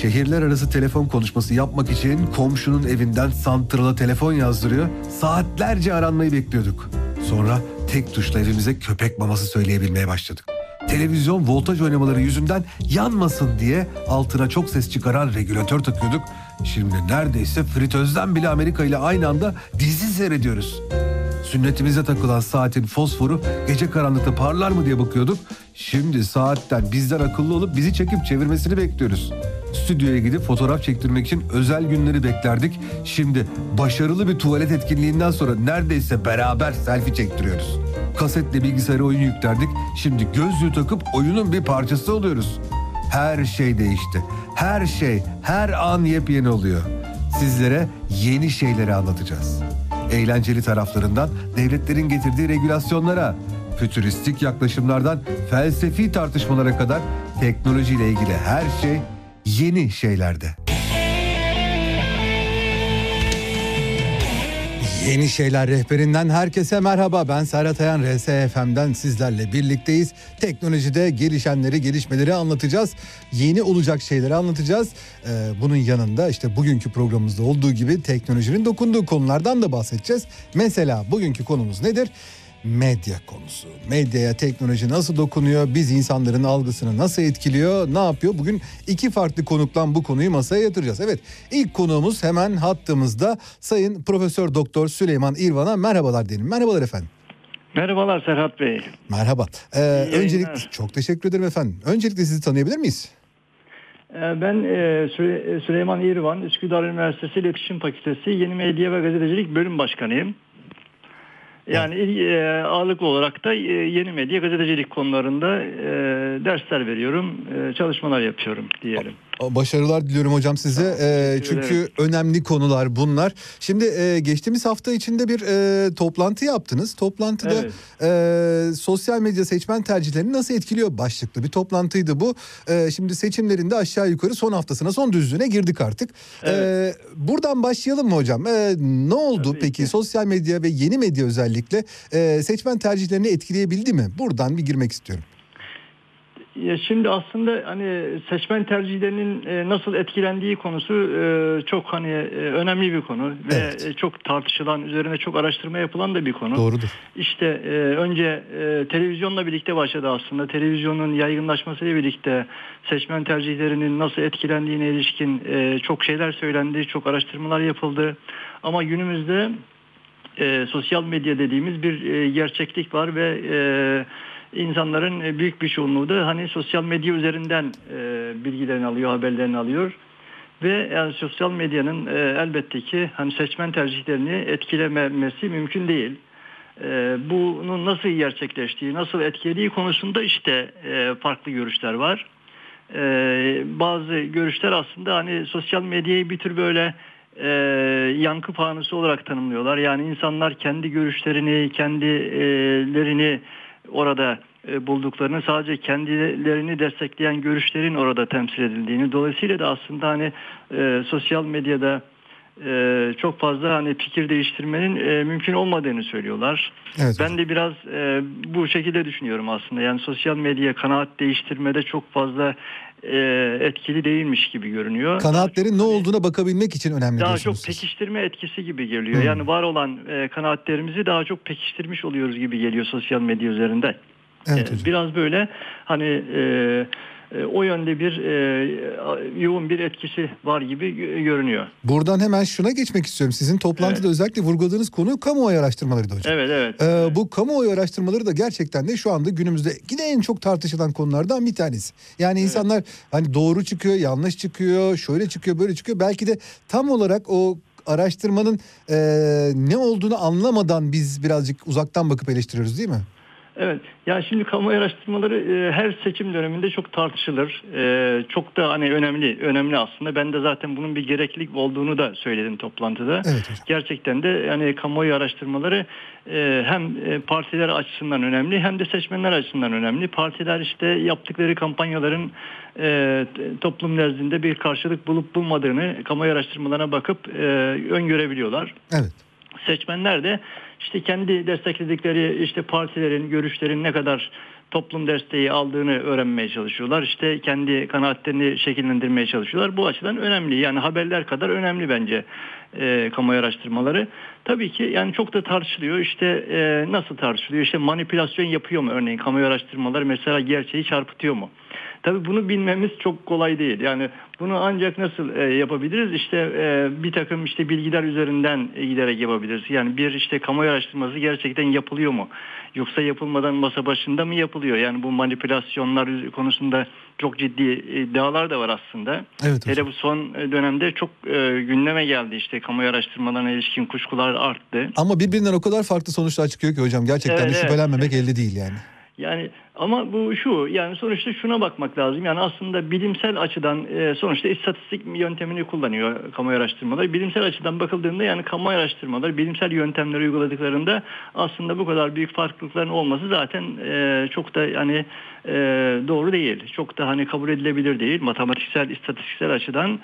Şehirler arası telefon konuşması yapmak için komşunun evinden santrala telefon yazdırıyor. Saatlerce aranmayı bekliyorduk. Sonra tek tuşla evimize köpek maması söyleyebilmeye başladık. Televizyon voltaj oynamaları yüzünden yanmasın diye altına çok ses çıkaran regülatör takıyorduk. Şimdi neredeyse fritözden bile Amerika ile aynı anda dizi seyrediyoruz. Sünnetimize takılan saatin fosforu gece karanlıkta parlar mı diye bakıyorduk. Şimdi saatten bizden akıllı olup bizi çekip çevirmesini bekliyoruz. Stüdyoya gidip fotoğraf çektirmek için özel günleri beklerdik. Şimdi başarılı bir tuvalet etkinliğinden sonra neredeyse beraber selfie çektiriyoruz. Kasetle bilgisayara oyun yüklerdik. Şimdi gözlüğü takıp oyunun bir parçası oluyoruz. Her şey değişti. Her şey, her an yepyeni oluyor. Sizlere yeni şeyleri anlatacağız. Eğlenceli taraflarından devletlerin getirdiği regülasyonlara, fütüristik yaklaşımlardan felsefi tartışmalara kadar teknolojiyle ilgili her şey yeni şeylerde. Yeni Şeyler Rehberinden herkese merhaba. Ben Serhat Ayan RSFM'den sizlerle birlikteyiz. Teknolojide gelişenleri, gelişmeleri anlatacağız. Yeni olacak şeyleri anlatacağız. Ee, bunun yanında işte bugünkü programımızda olduğu gibi teknolojinin dokunduğu konulardan da bahsedeceğiz. Mesela bugünkü konumuz nedir? Medya konusu. Medyaya teknoloji nasıl dokunuyor? Biz insanların algısını nasıl etkiliyor? Ne yapıyor? Bugün iki farklı konuktan bu konuyu masaya yatıracağız. Evet ilk konuğumuz hemen hattımızda Sayın Profesör Doktor Süleyman İrvan'a merhabalar diyelim. Merhabalar efendim. Merhabalar Serhat Bey. Merhaba. Ee, öncelikle çok teşekkür ederim efendim. Öncelikle sizi tanıyabilir miyiz? Ee, ben e, Süleyman İrvan, Üsküdar Üniversitesi İletişim Fakültesi Yeni Medya ve Gazetecilik Bölüm Başkanıyım. Yani e, ağırlıklı olarak da e, yeni medya gazetecilik konularında e, dersler veriyorum, e, çalışmalar yapıyorum diyelim. Başarılar diliyorum hocam size. Ee, çünkü önemli konular bunlar. Şimdi e, geçtiğimiz hafta içinde bir e, toplantı yaptınız. Toplantıda evet. e, sosyal medya seçmen tercihlerini nasıl etkiliyor başlıklı bir toplantıydı bu. E, şimdi seçimlerinde aşağı yukarı son haftasına, son düzlüğüne girdik artık. Evet. E, buradan başlayalım mı hocam? E, ne oldu Tabii peki ki. sosyal medya ve yeni medya özellikle e, seçmen tercihlerini etkileyebildi mi? Buradan bir girmek istiyorum. Ya şimdi aslında hani seçmen tercihlerinin e, nasıl etkilendiği konusu e, çok hani e, önemli bir konu evet. ve çok tartışılan üzerine çok araştırma yapılan da bir konu. Doğrudur. İşte önce televizyonla birlikte başladı aslında. Televizyonun yaygınlaşmasıyla birlikte seçmen tercihlerinin nasıl etkilendiğine ilişkin çok şeyler söylendi, çok araştırmalar yapıldı. Ama günümüzde sosyal medya dediğimiz bir gerçeklik var ve insanların e, büyük bir çoğunluğu da hani sosyal medya üzerinden e, bilgilerini alıyor, haberlerini alıyor. Ve yani sosyal medyanın e, elbette ki hani seçmen tercihlerini etkilememesi mümkün değil. E, bunun nasıl gerçekleştiği, nasıl etkilediği konusunda işte e, farklı görüşler var. E, bazı görüşler aslında hani sosyal medyayı bir tür böyle e, yankı panusu olarak tanımlıyorlar. Yani insanlar kendi görüşlerini, kendilerini orada e, bulduklarını sadece kendilerini destekleyen görüşlerin orada temsil edildiğini dolayısıyla da aslında hani e, sosyal medyada e, çok fazla hani fikir değiştirmenin e, mümkün olmadığını söylüyorlar. Evet. Ben de biraz e, bu şekilde düşünüyorum aslında. Yani sosyal medya kanaat değiştirmede çok fazla e, etkili değilmiş gibi görünüyor. Kanaatlerin ne olduğuna bakabilmek için önemli Daha çok pekiştirme etkisi gibi geliyor. Hmm. Yani var olan e, kanaatlerimizi daha çok pekiştirmiş oluyoruz gibi geliyor sosyal medya üzerinde. Evet, e, biraz böyle hani e, o yönde bir e, yoğun bir etkisi var gibi görünüyor. Buradan hemen şuna geçmek istiyorum. Sizin toplantıda evet. özellikle vurguladığınız konu kamuoyu araştırmalarıydı hocam. Evet evet. Ee, bu kamuoyu araştırmaları da gerçekten de şu anda günümüzde yine en çok tartışılan konulardan bir tanesi. Yani evet. insanlar hani doğru çıkıyor, yanlış çıkıyor, şöyle çıkıyor, böyle çıkıyor. Belki de tam olarak o araştırmanın e, ne olduğunu anlamadan biz birazcık uzaktan bakıp eleştiriyoruz değil mi? Evet. Yani şimdi kamu araştırmaları e, her seçim döneminde çok tartışılır. E, çok da hani önemli, önemli aslında. Ben de zaten bunun bir gereklilik olduğunu da söyledim toplantıda. Evet Gerçekten de yani kamuoyu araştırmaları e, hem e, partiler açısından önemli hem de seçmenler açısından önemli. Partiler işte yaptıkları kampanyaların e, toplum nezdinde bir karşılık bulup bulmadığını kamuoyu araştırmalarına bakıp e, öngörebiliyorlar. Evet. Seçmenler de işte kendi destekledikleri işte partilerin görüşlerin ne kadar toplum desteği aldığını öğrenmeye çalışıyorlar. İşte kendi kanaatlerini şekillendirmeye çalışıyorlar. Bu açıdan önemli. Yani haberler kadar önemli bence e, kamuoyu araştırmaları. Tabii ki yani çok da tartışılıyor. İşte e, nasıl tartışılıyor? İşte manipülasyon yapıyor mu örneğin kamuoyu araştırmaları mesela gerçeği çarpıtıyor mu? Tabii bunu bilmemiz çok kolay değil. Yani bunu ancak nasıl e, yapabiliriz? İşte e, bir takım işte bilgiler üzerinden e, giderek yapabiliriz. Yani bir işte kamuoyu araştırması gerçekten yapılıyor mu? Yoksa yapılmadan masa başında mı yapılıyor? Yani bu manipülasyonlar konusunda çok ciddi iddialar da var aslında. Evet Hele bu son dönemde çok e, gündeme geldi işte kamuoyu araştırmalarına ilişkin kuşkular arttı. Ama birbirinden o kadar farklı sonuçlar çıkıyor ki hocam gerçekten Evet, de evet. şüphelenmemek elde değil yani. Yani ama bu şu yani sonuçta şuna bakmak lazım. Yani aslında bilimsel açıdan e, sonuçta istatistik yöntemini kullanıyor kamuoyu araştırmaları. Bilimsel açıdan bakıldığında yani kamuoyu araştırmaları bilimsel yöntemleri uyguladıklarında aslında bu kadar büyük farklılıkların olması zaten e, çok da yani e, doğru değil. Çok da hani kabul edilebilir değil. Matematiksel, istatistiksel açıdan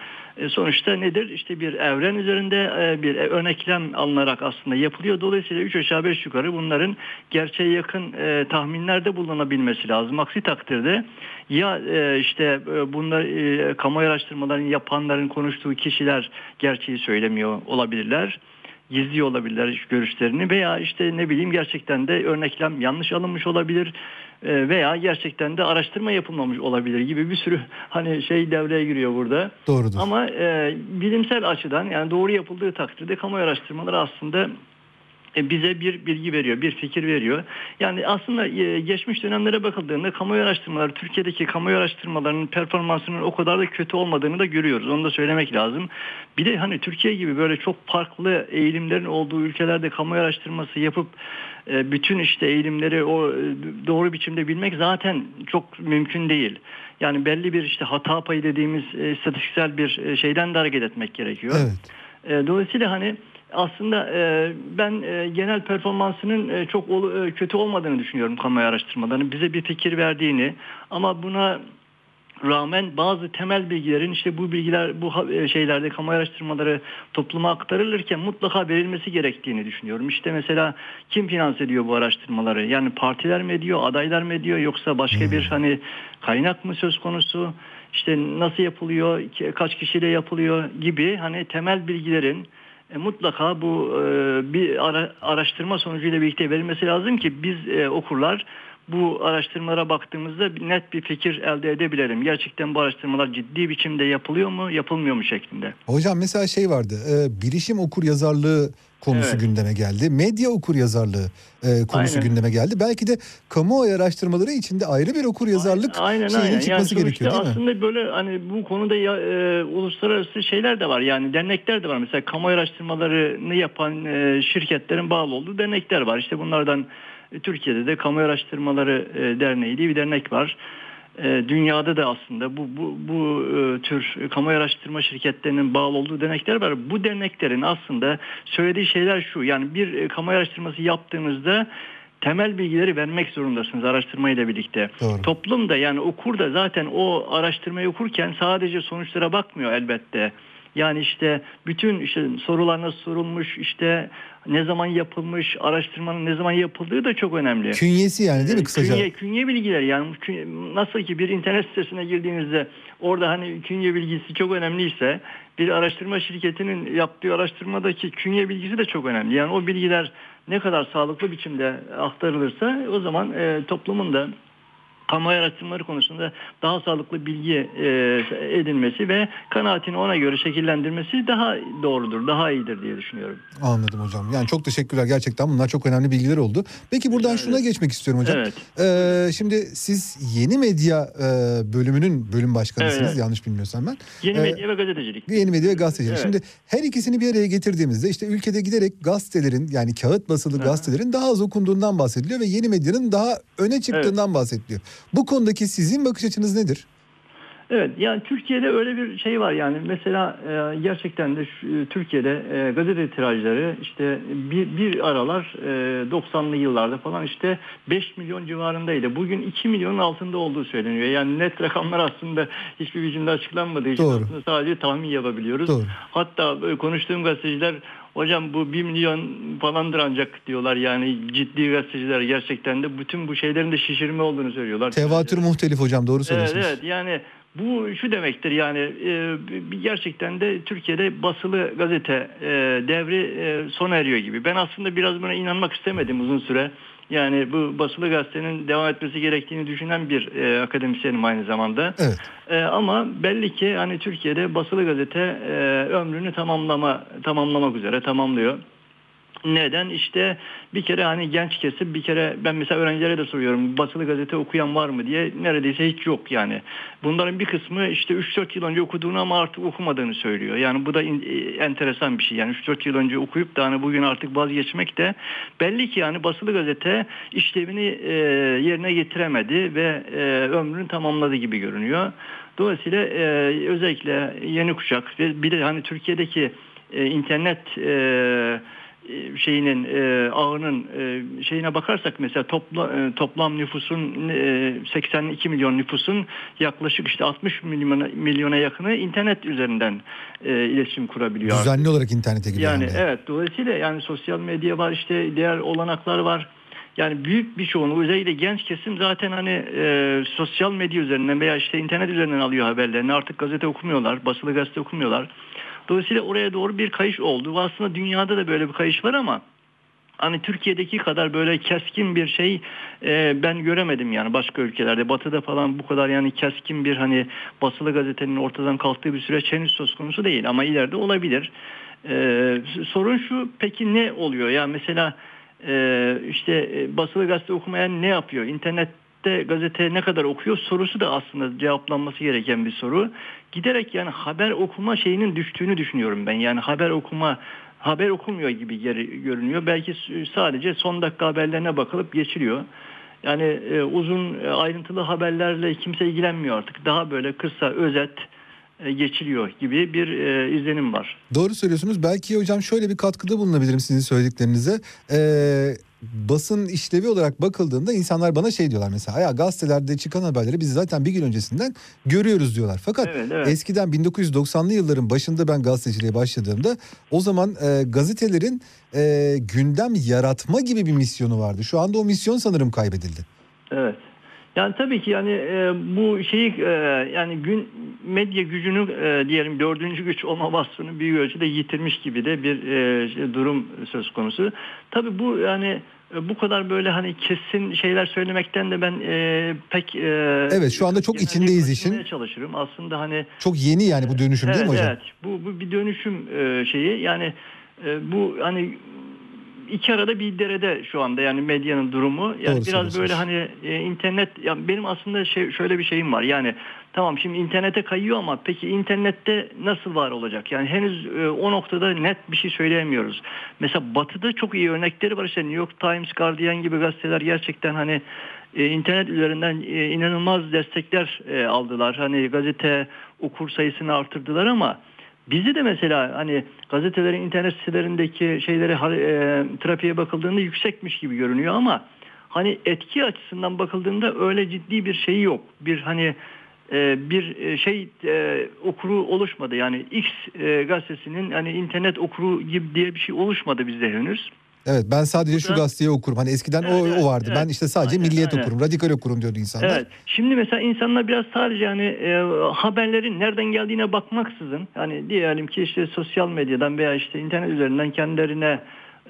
sonuçta nedir? İşte bir evren üzerinde e, bir örneklem alınarak aslında yapılıyor. Dolayısıyla 3 aşağı 5 yukarı bunların gerçeğe yakın e, tahminlerde bulunabilmesi lazım. Aksi takdirde ya e, işte e, bunlar e, kamuoyu araştırmalarını yapanların konuştuğu kişiler gerçeği söylemiyor olabilirler gizli olabilirler görüşlerini veya işte ne bileyim gerçekten de örneklem yanlış alınmış olabilir e, veya gerçekten de araştırma yapılmamış olabilir gibi bir sürü hani şey devreye giriyor burada. Doğrudur. Ama e, bilimsel açıdan yani doğru yapıldığı takdirde kamuoyu araştırmaları aslında e, bize bir bilgi veriyor, bir fikir veriyor. Yani aslında e, geçmiş dönemlere bakıldığında kamuoyu araştırmaları, Türkiye'deki kamuoyu araştırmalarının performansının o kadar da kötü olmadığını da görüyoruz. Onu da söylemek lazım. Bir de hani Türkiye gibi böyle çok farklı eğilimlerin olduğu ülkelerde kamuoyu araştırması yapıp e, bütün işte eğilimleri o doğru biçimde bilmek zaten çok mümkün değil. Yani belli bir işte hata payı dediğimiz istatistiksel bir şeyden de hareket etmek gerekiyor. Evet. Dolayısıyla hani aslında e, ben e, genel performansının e, çok ol, e, kötü olmadığını düşünüyorum kamuoyu araştırmalarının. Bize bir fikir verdiğini ama buna rağmen bazı temel bilgilerin işte bu bilgiler bu e, şeylerde kamuoyu araştırmaları topluma aktarılırken mutlaka verilmesi gerektiğini düşünüyorum. İşte mesela kim finanse ediyor bu araştırmaları? Yani partiler mi ediyor, adaylar mı ediyor yoksa başka bir hani kaynak mı söz konusu? İşte nasıl yapılıyor, kaç kişiyle yapılıyor gibi hani temel bilgilerin e, mutlaka bu e, bir ara, araştırma sonucuyla birlikte verilmesi lazım ki biz e, okurlar bu araştırmalara baktığımızda net bir fikir elde edebilelim. Gerçekten bu araştırmalar ciddi biçimde yapılıyor mu, yapılmıyor mu şeklinde. Hocam mesela şey vardı, e, bilişim okur yazarlığı konusu Evet. gündeme geldi. Medya okur yazarlığı e, konusu Aynen. gündeme geldi. Belki de kamuoyu araştırmaları içinde ayrı bir okur yazarlık aynen, şeyinin aynen. çıkması yani gerekiyor değil mi? Aslında böyle hani bu konuda ya, e, uluslararası şeyler de var. Yani dernekler de var. Mesela kamuoyu araştırmalarını yapan e, şirketlerin bağlı olduğu dernekler var. İşte bunlardan Türkiye'de de Kamuoyu Araştırmaları e, Derneği diye bir dernek var. E, dünyada da aslında bu bu bu e, tür kamuoyu araştırma şirketlerinin bağlı olduğu dernekler var. Bu derneklerin aslında söylediği şeyler şu. Yani bir kamuoyu araştırması yaptığınızda temel bilgileri vermek zorundasınız araştırmayla birlikte. Doğru. Toplum da yani okur da zaten o araştırmayı okurken sadece sonuçlara bakmıyor elbette. Yani işte bütün işte sorular nasıl sorulmuş, işte ne zaman yapılmış, araştırmanın ne zaman yapıldığı da çok önemli. Künyesi yani değil mi kısaca? Künye, künye bilgileri yani nasıl ki bir internet sitesine girdiğinizde orada hani künye bilgisi çok önemliyse bir araştırma şirketinin yaptığı araştırmadaki künye bilgisi de çok önemli. Yani o bilgiler ne kadar sağlıklı biçimde aktarılırsa o zaman e, toplumun da kamuoyu araştırmaları konusunda daha sağlıklı bilgi e, edinmesi ve kanaatini ona göre şekillendirmesi daha doğrudur, daha iyidir diye düşünüyorum. Anladım hocam. Yani çok teşekkürler gerçekten bunlar çok önemli bilgiler oldu. Peki buradan Evet. şuna geçmek istiyorum hocam. Evet. Ee, şimdi siz yeni medya e, bölümünün bölüm başkanısınız Evet. yanlış bilmiyorsam ben. Yeni Ee, medya ve gazetecilik. Yeni medya ve gazetecilik. Evet. Şimdi her ikisini bir araya getirdiğimizde işte ülkede giderek gazetelerin yani kağıt basılı Aha. gazetelerin daha az okunduğundan bahsediliyor ve yeni medyanın daha öne çıktığından bahsediliyor. Bu konudaki sizin bakış açınız nedir? Evet yani Türkiye'de öyle bir şey var yani mesela e, gerçekten de şu, e, Türkiye'de e, gazete tirajları işte bir, bir aralar e, 90'lı yıllarda falan işte 5 milyon civarındaydı. Bugün 2 milyonun altında olduğu söyleniyor. Yani net rakamlar aslında hiçbir biçimde açıklanmadığı için Doğru. aslında sadece tahmin yapabiliyoruz. Doğru. Hatta böyle konuştuğum gazeteciler hocam bu 1 milyon falandır ancak diyorlar yani ciddi gazeteciler gerçekten de bütün bu şeylerin de şişirme olduğunu söylüyorlar. Tevatür muhtelif hocam doğru Evet, söylüyorsunuz. evet yani bu şu demektir yani e, gerçekten de Türkiye'de basılı gazete e, devri e, sona eriyor gibi. Ben aslında biraz buna inanmak istemedim uzun süre. Yani bu basılı gazetenin devam etmesi gerektiğini düşünen bir e, akademisyenim aynı zamanda. Evet. E, ama belli ki hani Türkiye'de basılı gazete e, ömrünü tamamlama tamamlamak üzere tamamlıyor. Neden? İşte bir kere hani genç kesim bir kere ben mesela öğrencilere de soruyorum basılı gazete okuyan var mı diye neredeyse hiç yok yani. Bunların bir kısmı işte 3-4 yıl önce okuduğunu ama artık okumadığını söylüyor. Yani bu da e, enteresan bir şey. Yani 3-4 yıl önce okuyup da hani bugün artık vazgeçmek de belli ki yani basılı gazete işlevini e, yerine getiremedi ve e, ömrünü tamamladı gibi görünüyor. Dolayısıyla e, özellikle yeni kuşak ve bir de hani Türkiye'deki e, internet e, şeyinin e, ağının e, şeyine bakarsak mesela topla, e, toplam nüfusun e, 82 milyon nüfusun yaklaşık işte 60 milyona, milyona yakını internet üzerinden e, iletişim kurabiliyor. artık. Düzenli olarak internete giriyor. Yani de. evet dolayısıyla yani sosyal medya var işte diğer olanaklar var. Yani büyük bir çoğunluğu özellikle genç kesim zaten hani e, sosyal medya üzerinden veya işte internet üzerinden alıyor haberlerini. Artık gazete okumuyorlar, basılı gazete okumuyorlar. Dolayısıyla oraya doğru bir kayış oldu. Aslında dünyada da böyle bir kayış var ama hani Türkiye'deki kadar böyle keskin bir şey e, ben göremedim yani başka ülkelerde. Batı'da falan bu kadar yani keskin bir hani basılı gazetenin ortadan kalktığı bir süreç henüz söz konusu değil ama ileride olabilir. E, sorun şu peki ne oluyor? Ya mesela e, işte e, basılı gazete okumayan ne yapıyor? İnternette gazete ne kadar okuyor sorusu da aslında cevaplanması gereken bir soru. Giderek yani haber okuma şeyinin düştüğünü düşünüyorum ben. Yani haber okuma haber okumuyor gibi görünüyor. Belki sadece son dakika haberlerine bakılıp geçiliyor. Yani e, uzun e, ayrıntılı haberlerle kimse ilgilenmiyor artık. Daha böyle kısa özet e, geçiliyor gibi bir e, izlenim var. Doğru söylüyorsunuz. Belki hocam şöyle bir katkıda bulunabilirim sizin söylediklerinize. Ee, basın işlevi olarak bakıldığında insanlar bana şey diyorlar mesela ya gazetelerde çıkan haberleri biz zaten bir gün öncesinden görüyoruz diyorlar. Fakat Evet, evet. eskiden 1990'lı yılların başında ben gazeteciliğe başladığımda o zaman e, gazetelerin e, gündem yaratma gibi bir misyonu vardı. Şu anda o misyon sanırım kaybedildi. Evet. Yani tabii ki yani e, bu şeyi e, yani gün medya gücünü e, diyelim dördüncü güç olma vasfını büyük ölçüde yitirmiş gibi de bir e, şey, durum söz konusu. Tabii bu yani e, bu kadar böyle hani kesin şeyler söylemekten de ben e, pek e, Evet, şu anda çok içindeyiz işin. çalışırım. Aslında hani Çok yeni yani bu dönüşüm değil mi hocam? Evet. Bu, bu bir dönüşüm e, şeyi. Yani e, bu hani iki arada bir derede şu anda yani medyanın durumu. Yani Doğru biraz böyle hani e, internet ya benim aslında şey şöyle bir şeyim var. Yani tamam şimdi internete kayıyor ama peki internette nasıl var olacak? Yani henüz e, o noktada net bir şey söyleyemiyoruz. Mesela Batı'da çok iyi örnekleri var işte New York Times, Guardian gibi gazeteler gerçekten hani e, internet üzerinden e, inanılmaz destekler e, aldılar. Hani gazete okur sayısını artırdılar ama bizi de mesela hani gazetelerin internet sitelerindeki şeyleri e, trafiğe bakıldığında yüksekmiş gibi görünüyor ama hani etki açısından bakıldığında öyle ciddi bir şey yok. Bir hani e, bir e, şey e, okuru oluşmadı. Yani X e, gazetesinin hani internet okuru gibi diye bir şey oluşmadı bizde henüz. Evet ben sadece şu gazeteyi okurum. Hani eskiden Evet, o, o vardı. Ben evet. işte sadece Aynen, Milliyet aynen. okurum, Radikal okurum diyordu insanlar. Evet. Şimdi mesela insanlar biraz sadece hani e, haberlerin nereden geldiğine bakmaksızın hani diyelim ki işte sosyal medyadan veya işte internet üzerinden kendilerine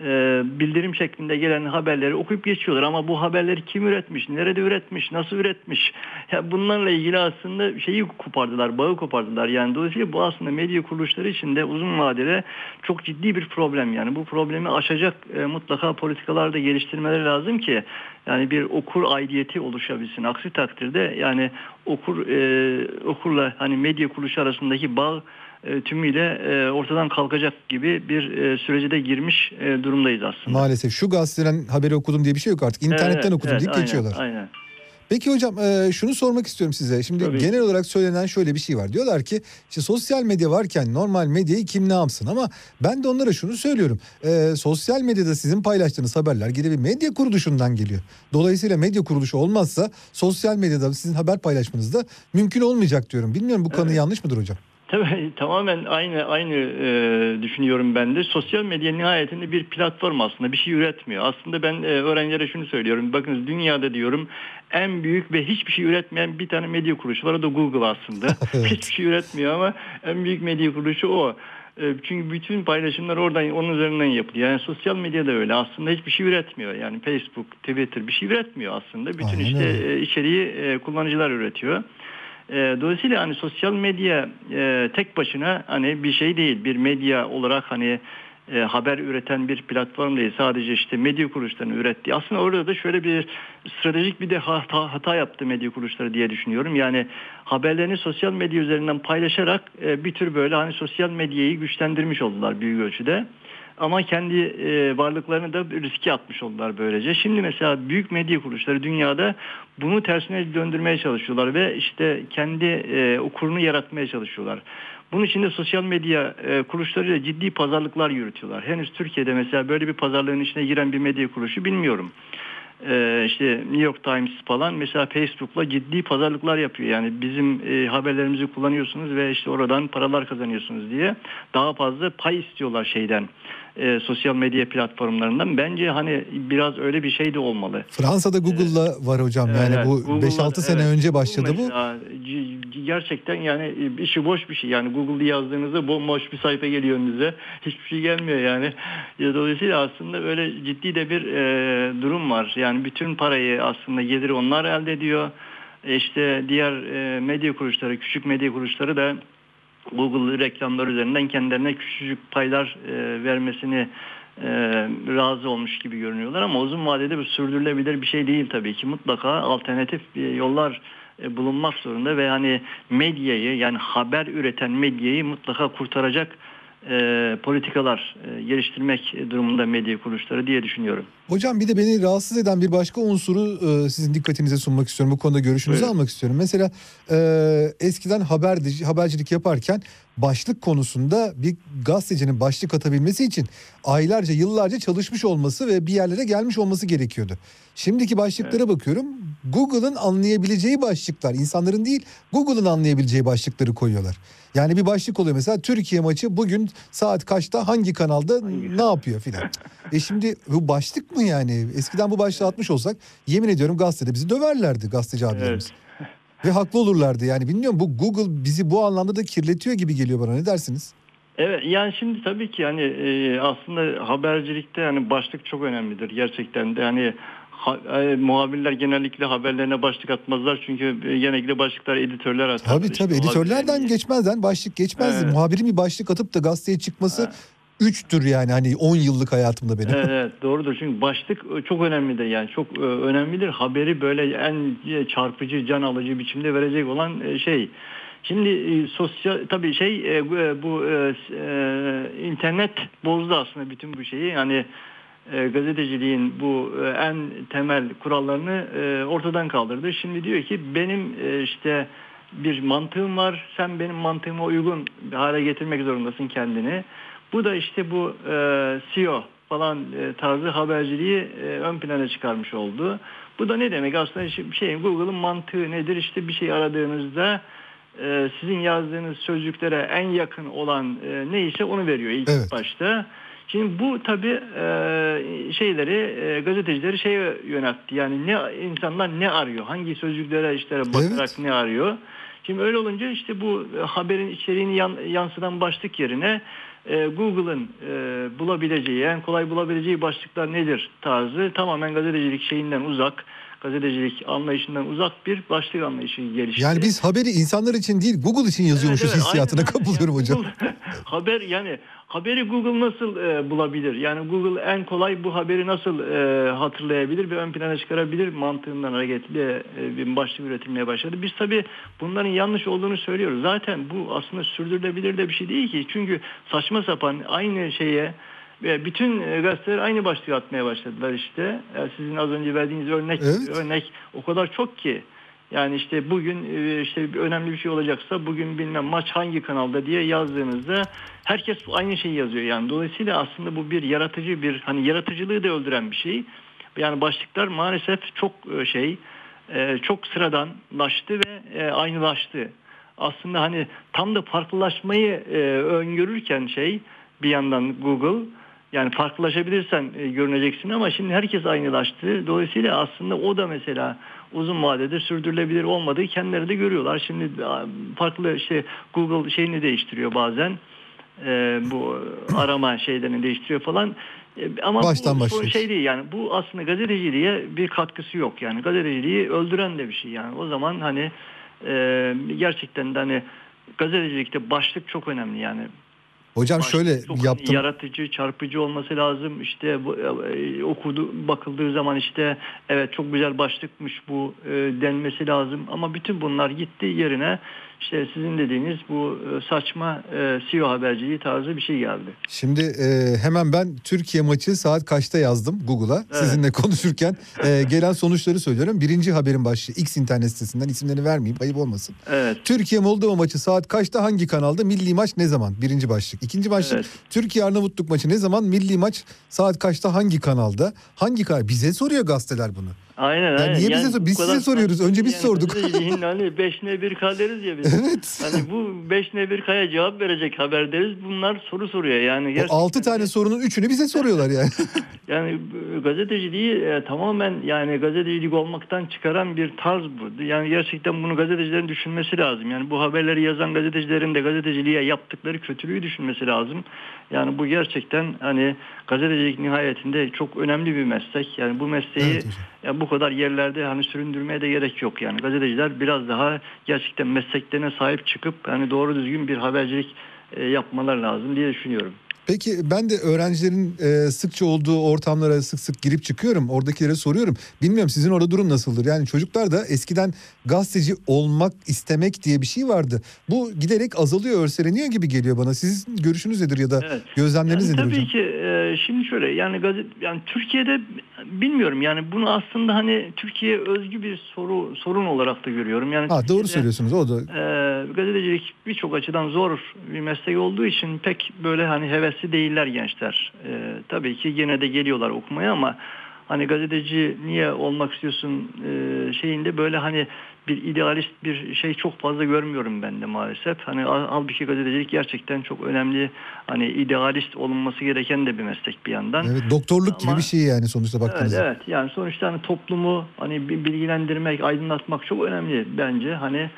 e, bildirim şeklinde gelen haberleri okuyup geçiyorlar ama bu haberleri kim üretmiş, nerede üretmiş, nasıl üretmiş? Ya bunlarla ilgili aslında şeyi kopardılar, bağı kopardılar. Yani dolayısıyla bu aslında medya kuruluşları için de uzun vadede çok ciddi bir problem. Yani bu problemi aşacak e, mutlaka politikalar da geliştirmeleri lazım ki yani bir okur aidiyeti oluşabilsin. Aksi takdirde yani okur e, okurla hani medya kuruluşu arasındaki bağ tümüyle e, ortadan kalkacak gibi bir e, sürece de girmiş e, durumdayız aslında. Maalesef şu gazeteden haberi okudum diye bir şey yok artık. İnternetten Evet, okudum evet, deyip aynen, geçiyorlar. Aynen. Peki hocam e, şunu sormak istiyorum size. Şimdi Tabii. genel olarak söylenen şöyle bir şey var. Diyorlar ki işte sosyal medya varken normal medyayı kim ne yapsın? Ama ben de onlara şunu söylüyorum. E, sosyal medyada sizin paylaştığınız haberler gene bir medya kuruluşundan geliyor. Dolayısıyla medya kuruluşu olmazsa sosyal medyada sizin haber paylaşmanız da mümkün olmayacak diyorum. Bilmiyorum bu kanı Evet. yanlış mıdır hocam? Tabii tamamen aynı aynı e, düşünüyorum ben de. Sosyal medya nihayetinde bir platform aslında bir şey üretmiyor. Aslında ben e, öğrencilere şunu söylüyorum. Bakınız dünyada diyorum en büyük ve hiçbir şey üretmeyen bir tane medya kuruluşu var. O da Google aslında. Evet. Hiçbir şey üretmiyor ama en büyük medya kuruluşu o. E, Çünkü bütün paylaşımlar oradan onun üzerinden yapılıyor. Yani sosyal medya da öyle. Aslında hiçbir şey üretmiyor. Yani Facebook, Twitter bir şey üretmiyor aslında. Bütün Aynen işte e, içeriği e, kullanıcılar üretiyor. E, dolayısıyla hani sosyal medya e, tek başına hani bir şey değil. Bir medya olarak hani e, haber üreten bir platform değil. Sadece işte medya kuruluşlarının ürettiği. Aslında orada da şöyle bir stratejik bir de hata, hata yaptı medya kuruluşları diye düşünüyorum. Yani haberlerini sosyal medya üzerinden paylaşarak e, bir tür böyle hani sosyal medyayı güçlendirmiş oldular büyük ölçüde. Ama kendi e, varlıklarını da riske atmış oldular böylece. Şimdi mesela büyük medya kuruluşları dünyada bunu tersine döndürmeye çalışıyorlar ve işte kendi e, okurunu yaratmaya çalışıyorlar. Bunun için de sosyal medya e, kuruluşlarıyla ciddi pazarlıklar yürütüyorlar. Henüz Türkiye'de mesela böyle bir pazarlığın içine giren bir medya kuruluşu bilmiyorum. Ee, işte New York Times falan mesela Facebook'la ciddi pazarlıklar yapıyor. Yani bizim e, haberlerimizi kullanıyorsunuz ve işte oradan paralar kazanıyorsunuz diye daha fazla pay istiyorlar şeyden e, sosyal medya platformlarından. Bence hani biraz öyle bir şey de olmalı. Fransa'da Google'la var hocam. Yani Evet, bu Google'da- 5-6 sene evet, önce başladı bu. mesela c- gerçekten yani işi boş bir şey. Yani Google'da yazdığınızda bomboş bir sayfa geliyor önünüze. Hiçbir şey gelmiyor yani. Ya Dolayısıyla aslında böyle ciddi de bir e, durum var. Yani bütün parayı aslında geliri onlar elde ediyor. E işte diğer e, medya kuruluşları, küçük medya kuruluşları da Google reklamlar üzerinden kendilerine küçücük paylar e, vermesini e, razı olmuş gibi görünüyorlar ama uzun vadede bu sürdürülebilir bir şey değil tabii ki. Mutlaka alternatif e, yollar e, bulunmak zorunda ve hani medyayı yani haber üreten medyayı mutlaka kurtaracak e, politikalar e, geliştirmek durumunda medya kuruluşları diye düşünüyorum. Hocam bir de beni rahatsız eden bir başka unsuru e, sizin dikkatinize sunmak istiyorum. Bu konuda görüşünüzü Buyurun. almak istiyorum. Mesela e, eskiden haber habercilik yaparken başlık konusunda bir gazetecinin başlık atabilmesi için aylarca yıllarca çalışmış olması ve bir yerlere gelmiş olması gerekiyordu. Şimdiki başlıklara bakıyorum. Google'ın anlayabileceği başlıklar, insanların değil Google'ın anlayabileceği başlıkları koyuyorlar. Yani bir başlık oluyor mesela Türkiye maçı bugün saat kaçta hangi kanalda ne yapıyor filan. E şimdi bu başlık mı yani? Eskiden bu başlığı atmış olsak yemin ediyorum gazetede bizi döverlerdi gazeteci abilerimiz. Ve haklı olurlardı yani bilmiyorum bu Google bizi bu anlamda da kirletiyor gibi geliyor bana ne dersiniz? Evet yani şimdi tabii ki yani e, aslında habercilikte yani başlık çok önemlidir gerçekten de hani ha, e, muhabirler genellikle haberlerine başlık atmazlar çünkü e, genellikle başlıklar editörler atar. Tabii İşte tabii editörlerden muhabirlerin- geçmezden başlık geçmezdi. Evet. Muhabirin bir başlık atıp da gazeteye çıkması Evet. üçtür yani hani 10 yıllık hayatımda benim. Evet, evet doğrudur çünkü başlık e, çok önemlidir yani çok e, önemlidir haberi böyle en çarpıcı can alıcı biçimde verecek olan şey. Şimdi e, sosyal tabii şey e, bu, e, internet bozdu aslında bütün bu şeyi yani e, gazeteciliğin bu e, en temel kurallarını e, ortadan kaldırdı. Şimdi diyor ki benim e, işte bir mantığım var. Sen benim mantığıma uygun bir hale getirmek zorundasın kendini. Bu da işte bu e, SEO falan e, tarzı haberciliği e, ön plana çıkarmış oldu. Bu da ne demek? Aslında şey, Google'ın mantığı nedir? İşte bir şey aradığınızda e, sizin yazdığınız sözcüklere en yakın olan e, neyse onu veriyor ilk Evet. başta. Şimdi bu tabi şeyleri e, gazetecileri şeye yöneltti. Yani ne insanlar ne arıyor? Hangi sözcüklere işlere bakarak Evet. ne arıyor? Şimdi öyle olunca işte bu e, haberin içeriğini yan- yansıtan başlık yerine e, Google'ın e, bulabileceği en kolay bulabileceği başlıklar nedir tarzı tamamen gazetecilik şeyinden uzak gazetecilik anlayışından uzak bir başlık anlayışı gelişti. Yani biz haberi insanlar için değil Google için yazıyormuşuz Evet, evet, hissiyatına aynen kapılıyorum Yani hocam. Google- haber yani haberi Google nasıl e, bulabilir? Yani Google en kolay bu haberi nasıl e, hatırlayabilir ve ön plana çıkarabilir mantığından hareketle e, bir başlık üretilmeye başladı. Biz tabii bunların yanlış olduğunu söylüyoruz. Zaten bu aslında sürdürülebilir de bir şey değil ki. Çünkü saçma sapan aynı şeye Ve bütün e, gazeteler aynı başlığı atmaya başladılar işte. Sizin az önce verdiğiniz örnek Evet. örnek o kadar çok ki. Yani işte bugün e, işte önemli bir şey olacaksa bugün bilmem maç hangi kanalda diye yazdığınızda herkes aynı şeyi yazıyor yani. Dolayısıyla aslında bu bir yaratıcı bir hani yaratıcılığı da öldüren bir şey. Yani başlıklar maalesef çok e, şey çok sıradanlaştı ve aynılaştı. Aslında hani tam da farklılaşmayı öngörürken şey bir yandan Google yani farklılaşabilirsen e, görüneceksin ama şimdi herkes aynılaştı. Dolayısıyla aslında o da mesela uzun vadede sürdürülebilir olmadığı kendileri de görüyorlar. Şimdi a, farklı işte Google şeyini değiştiriyor bazen. E, bu arama şeylerini değiştiriyor falan. E, ama Baştan bu, bu şey değil yani bu aslında gazeteciliğe bir katkısı yok yani gazeteciliği öldüren de bir şey yani o zaman hani e, gerçekten de hani gazetecilikte başlık çok önemli yani Hocam Başlık şöyle yaptım. yaratıcı, çarpıcı olması lazım. İşte bu, e, okudu bakıldığı zaman işte evet çok güzel başlıkmış bu e, denmesi lazım. Ama bütün bunlar gitti yerine işte sizin dediğiniz bu e, saçma e, CEO haberciliği tarzı bir şey geldi. Şimdi e, hemen ben Türkiye maçı saat kaçta yazdım Google'a sizinle konuşurken e, gelen sonuçları söylüyorum. Birinci haberin başlığı X internet sitesinden isimlerini vermeyeyim ayıp olmasın. Evet. Türkiye Moldova maçı saat kaçta hangi kanalda milli maç ne zaman birinci başlık. İkinci başlık Evet. Türkiye Arnavutluk maçı ne zaman milli maç saat kaçta hangi kanalda hangi kanal bize soruyor gazeteler bunu. Aynen Ya aynen. niye bize sor- bu biz size soruyoruz. Önce biz yani sorduk. hani beş ne bir kal deriz ya biz. Evet. Hani bu beş ne bir kaya cevap verecek haber deriz. Bunlar soru soruyor yani. O gerçekten altı de- tane sorunun üçünü bize soruyorlar yani. Yani gazeteciliği e, tamamen yani gazetecilik olmaktan çıkaran bir tarz bu. Yani gerçekten bunu gazetecilerin düşünmesi lazım. Yani bu haberleri yazan gazetecilerin de gazeteciliğe yaptıkları kötülüğü düşünmesi lazım. Yani bu gerçekten hani gazetecilik nihayetinde çok önemli bir meslek. Yani bu mesleği Evet hocam. Ya bu kadar yerlerde hani süründürmeye de gerek yok. Yani gazeteciler biraz daha gerçekten mesleklerine sahip çıkıp hani doğru düzgün bir habercilik e, yapmalar lazım diye düşünüyorum. Peki ben de öğrencilerin e, sıkça olduğu ortamlara sık sık girip çıkıyorum. Oradakilere soruyorum. Bilmiyorum sizin orada durum nasıldır? Yani çocuklar da eskiden gazeteci olmak istemek diye bir şey vardı. Bu giderek azalıyor, örseleniyor gibi geliyor bana. Sizin görüşünüz nedir ya da Evet. gözlemleriniz Yani nedir tabii hocam? ki e, şimdi şöyle yani gazet yani Türkiye'de bilmiyorum yani bunu aslında hani Türkiye özgü bir soru sorun olarak da görüyorum. Yani Ha doğru söylüyorsunuz. O da e, gazetecilik birçok açıdan zor bir meslek olduğu için pek böyle hani hevesli değiller gençler. E, tabii ki gene de geliyorlar okumaya ama hani gazeteci niye olmak istiyorsun e, şeyinde böyle hani bir idealist bir şey çok fazla görmüyorum ben de maalesef. Hani al- halbuki gazetecilik gerçekten çok önemli hani idealist olunması gereken de bir meslek bir yandan. evet doktorluk gibi Ama- bir şey yani sonuçta Evet, baktığınızda. evet. Yani sonuçta hani toplumu hani bi- bilgilendirmek, aydınlatmak çok önemli bence. Hani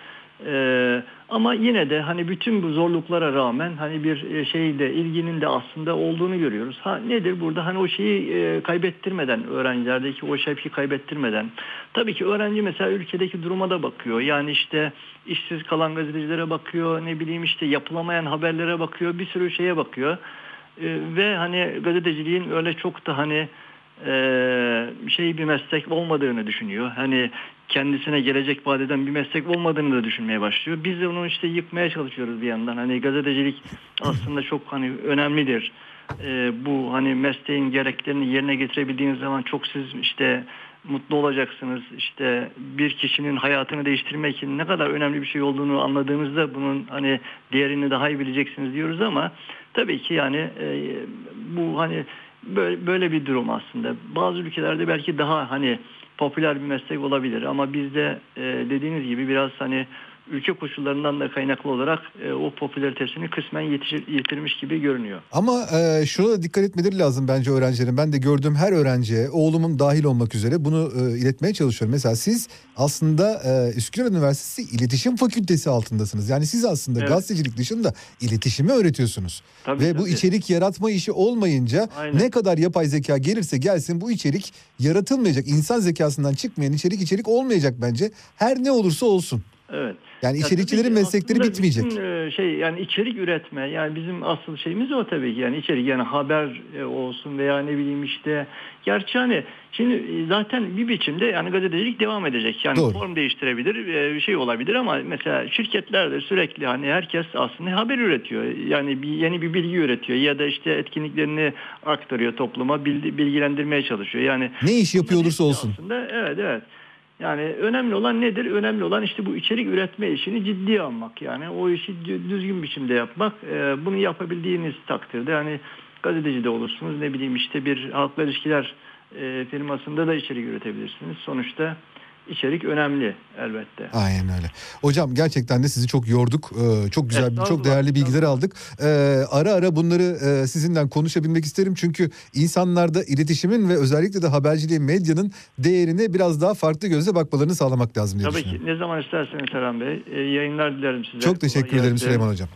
e, ama yine de hani bütün bu zorluklara rağmen hani bir e, şeyde ilginin de aslında olduğunu görüyoruz. Ha nedir burada hani o şeyi e, kaybettirmeden öğrencilerdeki o şevki kaybettirmeden tabii ki öğrenci mesela ülkedeki duruma da bakıyor. Yani işte işsiz kalan gazetecilere bakıyor, ne bileyim işte yapılamayan haberlere bakıyor, bir sürü şeye bakıyor. E, ve hani gazeteciliğin öyle çok da hani e, şey bir meslek olmadığını düşünüyor. Hani kendisine gelecek vaat eden bir meslek olmadığını da düşünmeye başlıyor. Biz de onu işte yıkmaya çalışıyoruz bir yandan. Hani gazetecilik aslında çok hani önemlidir. E, bu hani mesleğin gereklerini yerine getirebildiğiniz zaman çok siz işte mutlu olacaksınız. İşte bir kişinin hayatını değiştirmek için ne kadar önemli bir şey olduğunu anladığınızda bunun hani değerini daha iyi bileceksiniz diyoruz ama tabii ki yani e, bu hani böyle, böyle bir durum aslında. Bazı ülkelerde belki daha hani popüler bir meslek olabilir ama bizde e, dediğiniz gibi biraz hani ülke koşullarından da kaynaklı olarak e, o popülaritesini kısmen yetişir, yitirmiş gibi görünüyor. Ama e, şuna da dikkat etmeleri lazım bence öğrencilerin. Ben de gördüğüm her öğrenciye, oğlumun dahil olmak üzere bunu e, iletmeye çalışıyorum. Mesela siz aslında e, Üsküdar Üniversitesi İletişim Fakültesi altındasınız. Yani siz aslında Evet. gazetecilik dışında iletişimi öğretiyorsunuz. Tabii, Ve bu tabii. içerik yaratma işi olmayınca Aynen. ne kadar yapay zeka gelirse gelsin bu içerik yaratılmayacak. İnsan zekasından çıkmayan içerik içerik olmayacak bence. Her ne olursa olsun. Evet. Yani Ya içerikçilerin meslekleri bitmeyecek. bütün, e, şey yani içerik üretme yani bizim asıl şeyimiz o tabii ki yani içerik yani haber e, olsun veya ne bileyim işte gerçi hani şimdi e, zaten bir biçimde yani gazetecilik devam edecek yani Doğru. form değiştirebilir bir şey olabilir ama mesela şirketler de sürekli hani herkes aslında haber üretiyor yani bir yeni bir bilgi üretiyor ya da işte etkinliklerini aktarıyor topluma bilgilendirmeye çalışıyor yani Ne iş yapıyor olursa olsun. Aslında evet evet. Yani önemli olan nedir? Önemli olan işte bu içerik üretme işini ciddiye almak. Yani o işi dü- düzgün biçimde yapmak. Ee, bunu yapabildiğiniz takdirde yani gazeteci de olursunuz ne bileyim işte bir halkla ilişkiler e, firmasında da içerik üretebilirsiniz. Sonuçta içerik önemli elbette. Aynen öyle. Hocam gerçekten de sizi çok yorduk. Ee, çok güzel, Estağfurullah, çok değerli bilgiler aldık. Ee, ara ara bunları e, sizinle konuşabilmek isterim. Çünkü insanlarda iletişimin ve özellikle de haberciliğin, medyanın değerine biraz daha farklı gözle bakmalarını sağlamak lazım diye Tabii ki ne zaman isterseniz Serhan Bey. E, yayınlar dilerim size. Çok teşekkür Kolay ederim. Süleyman Hocam.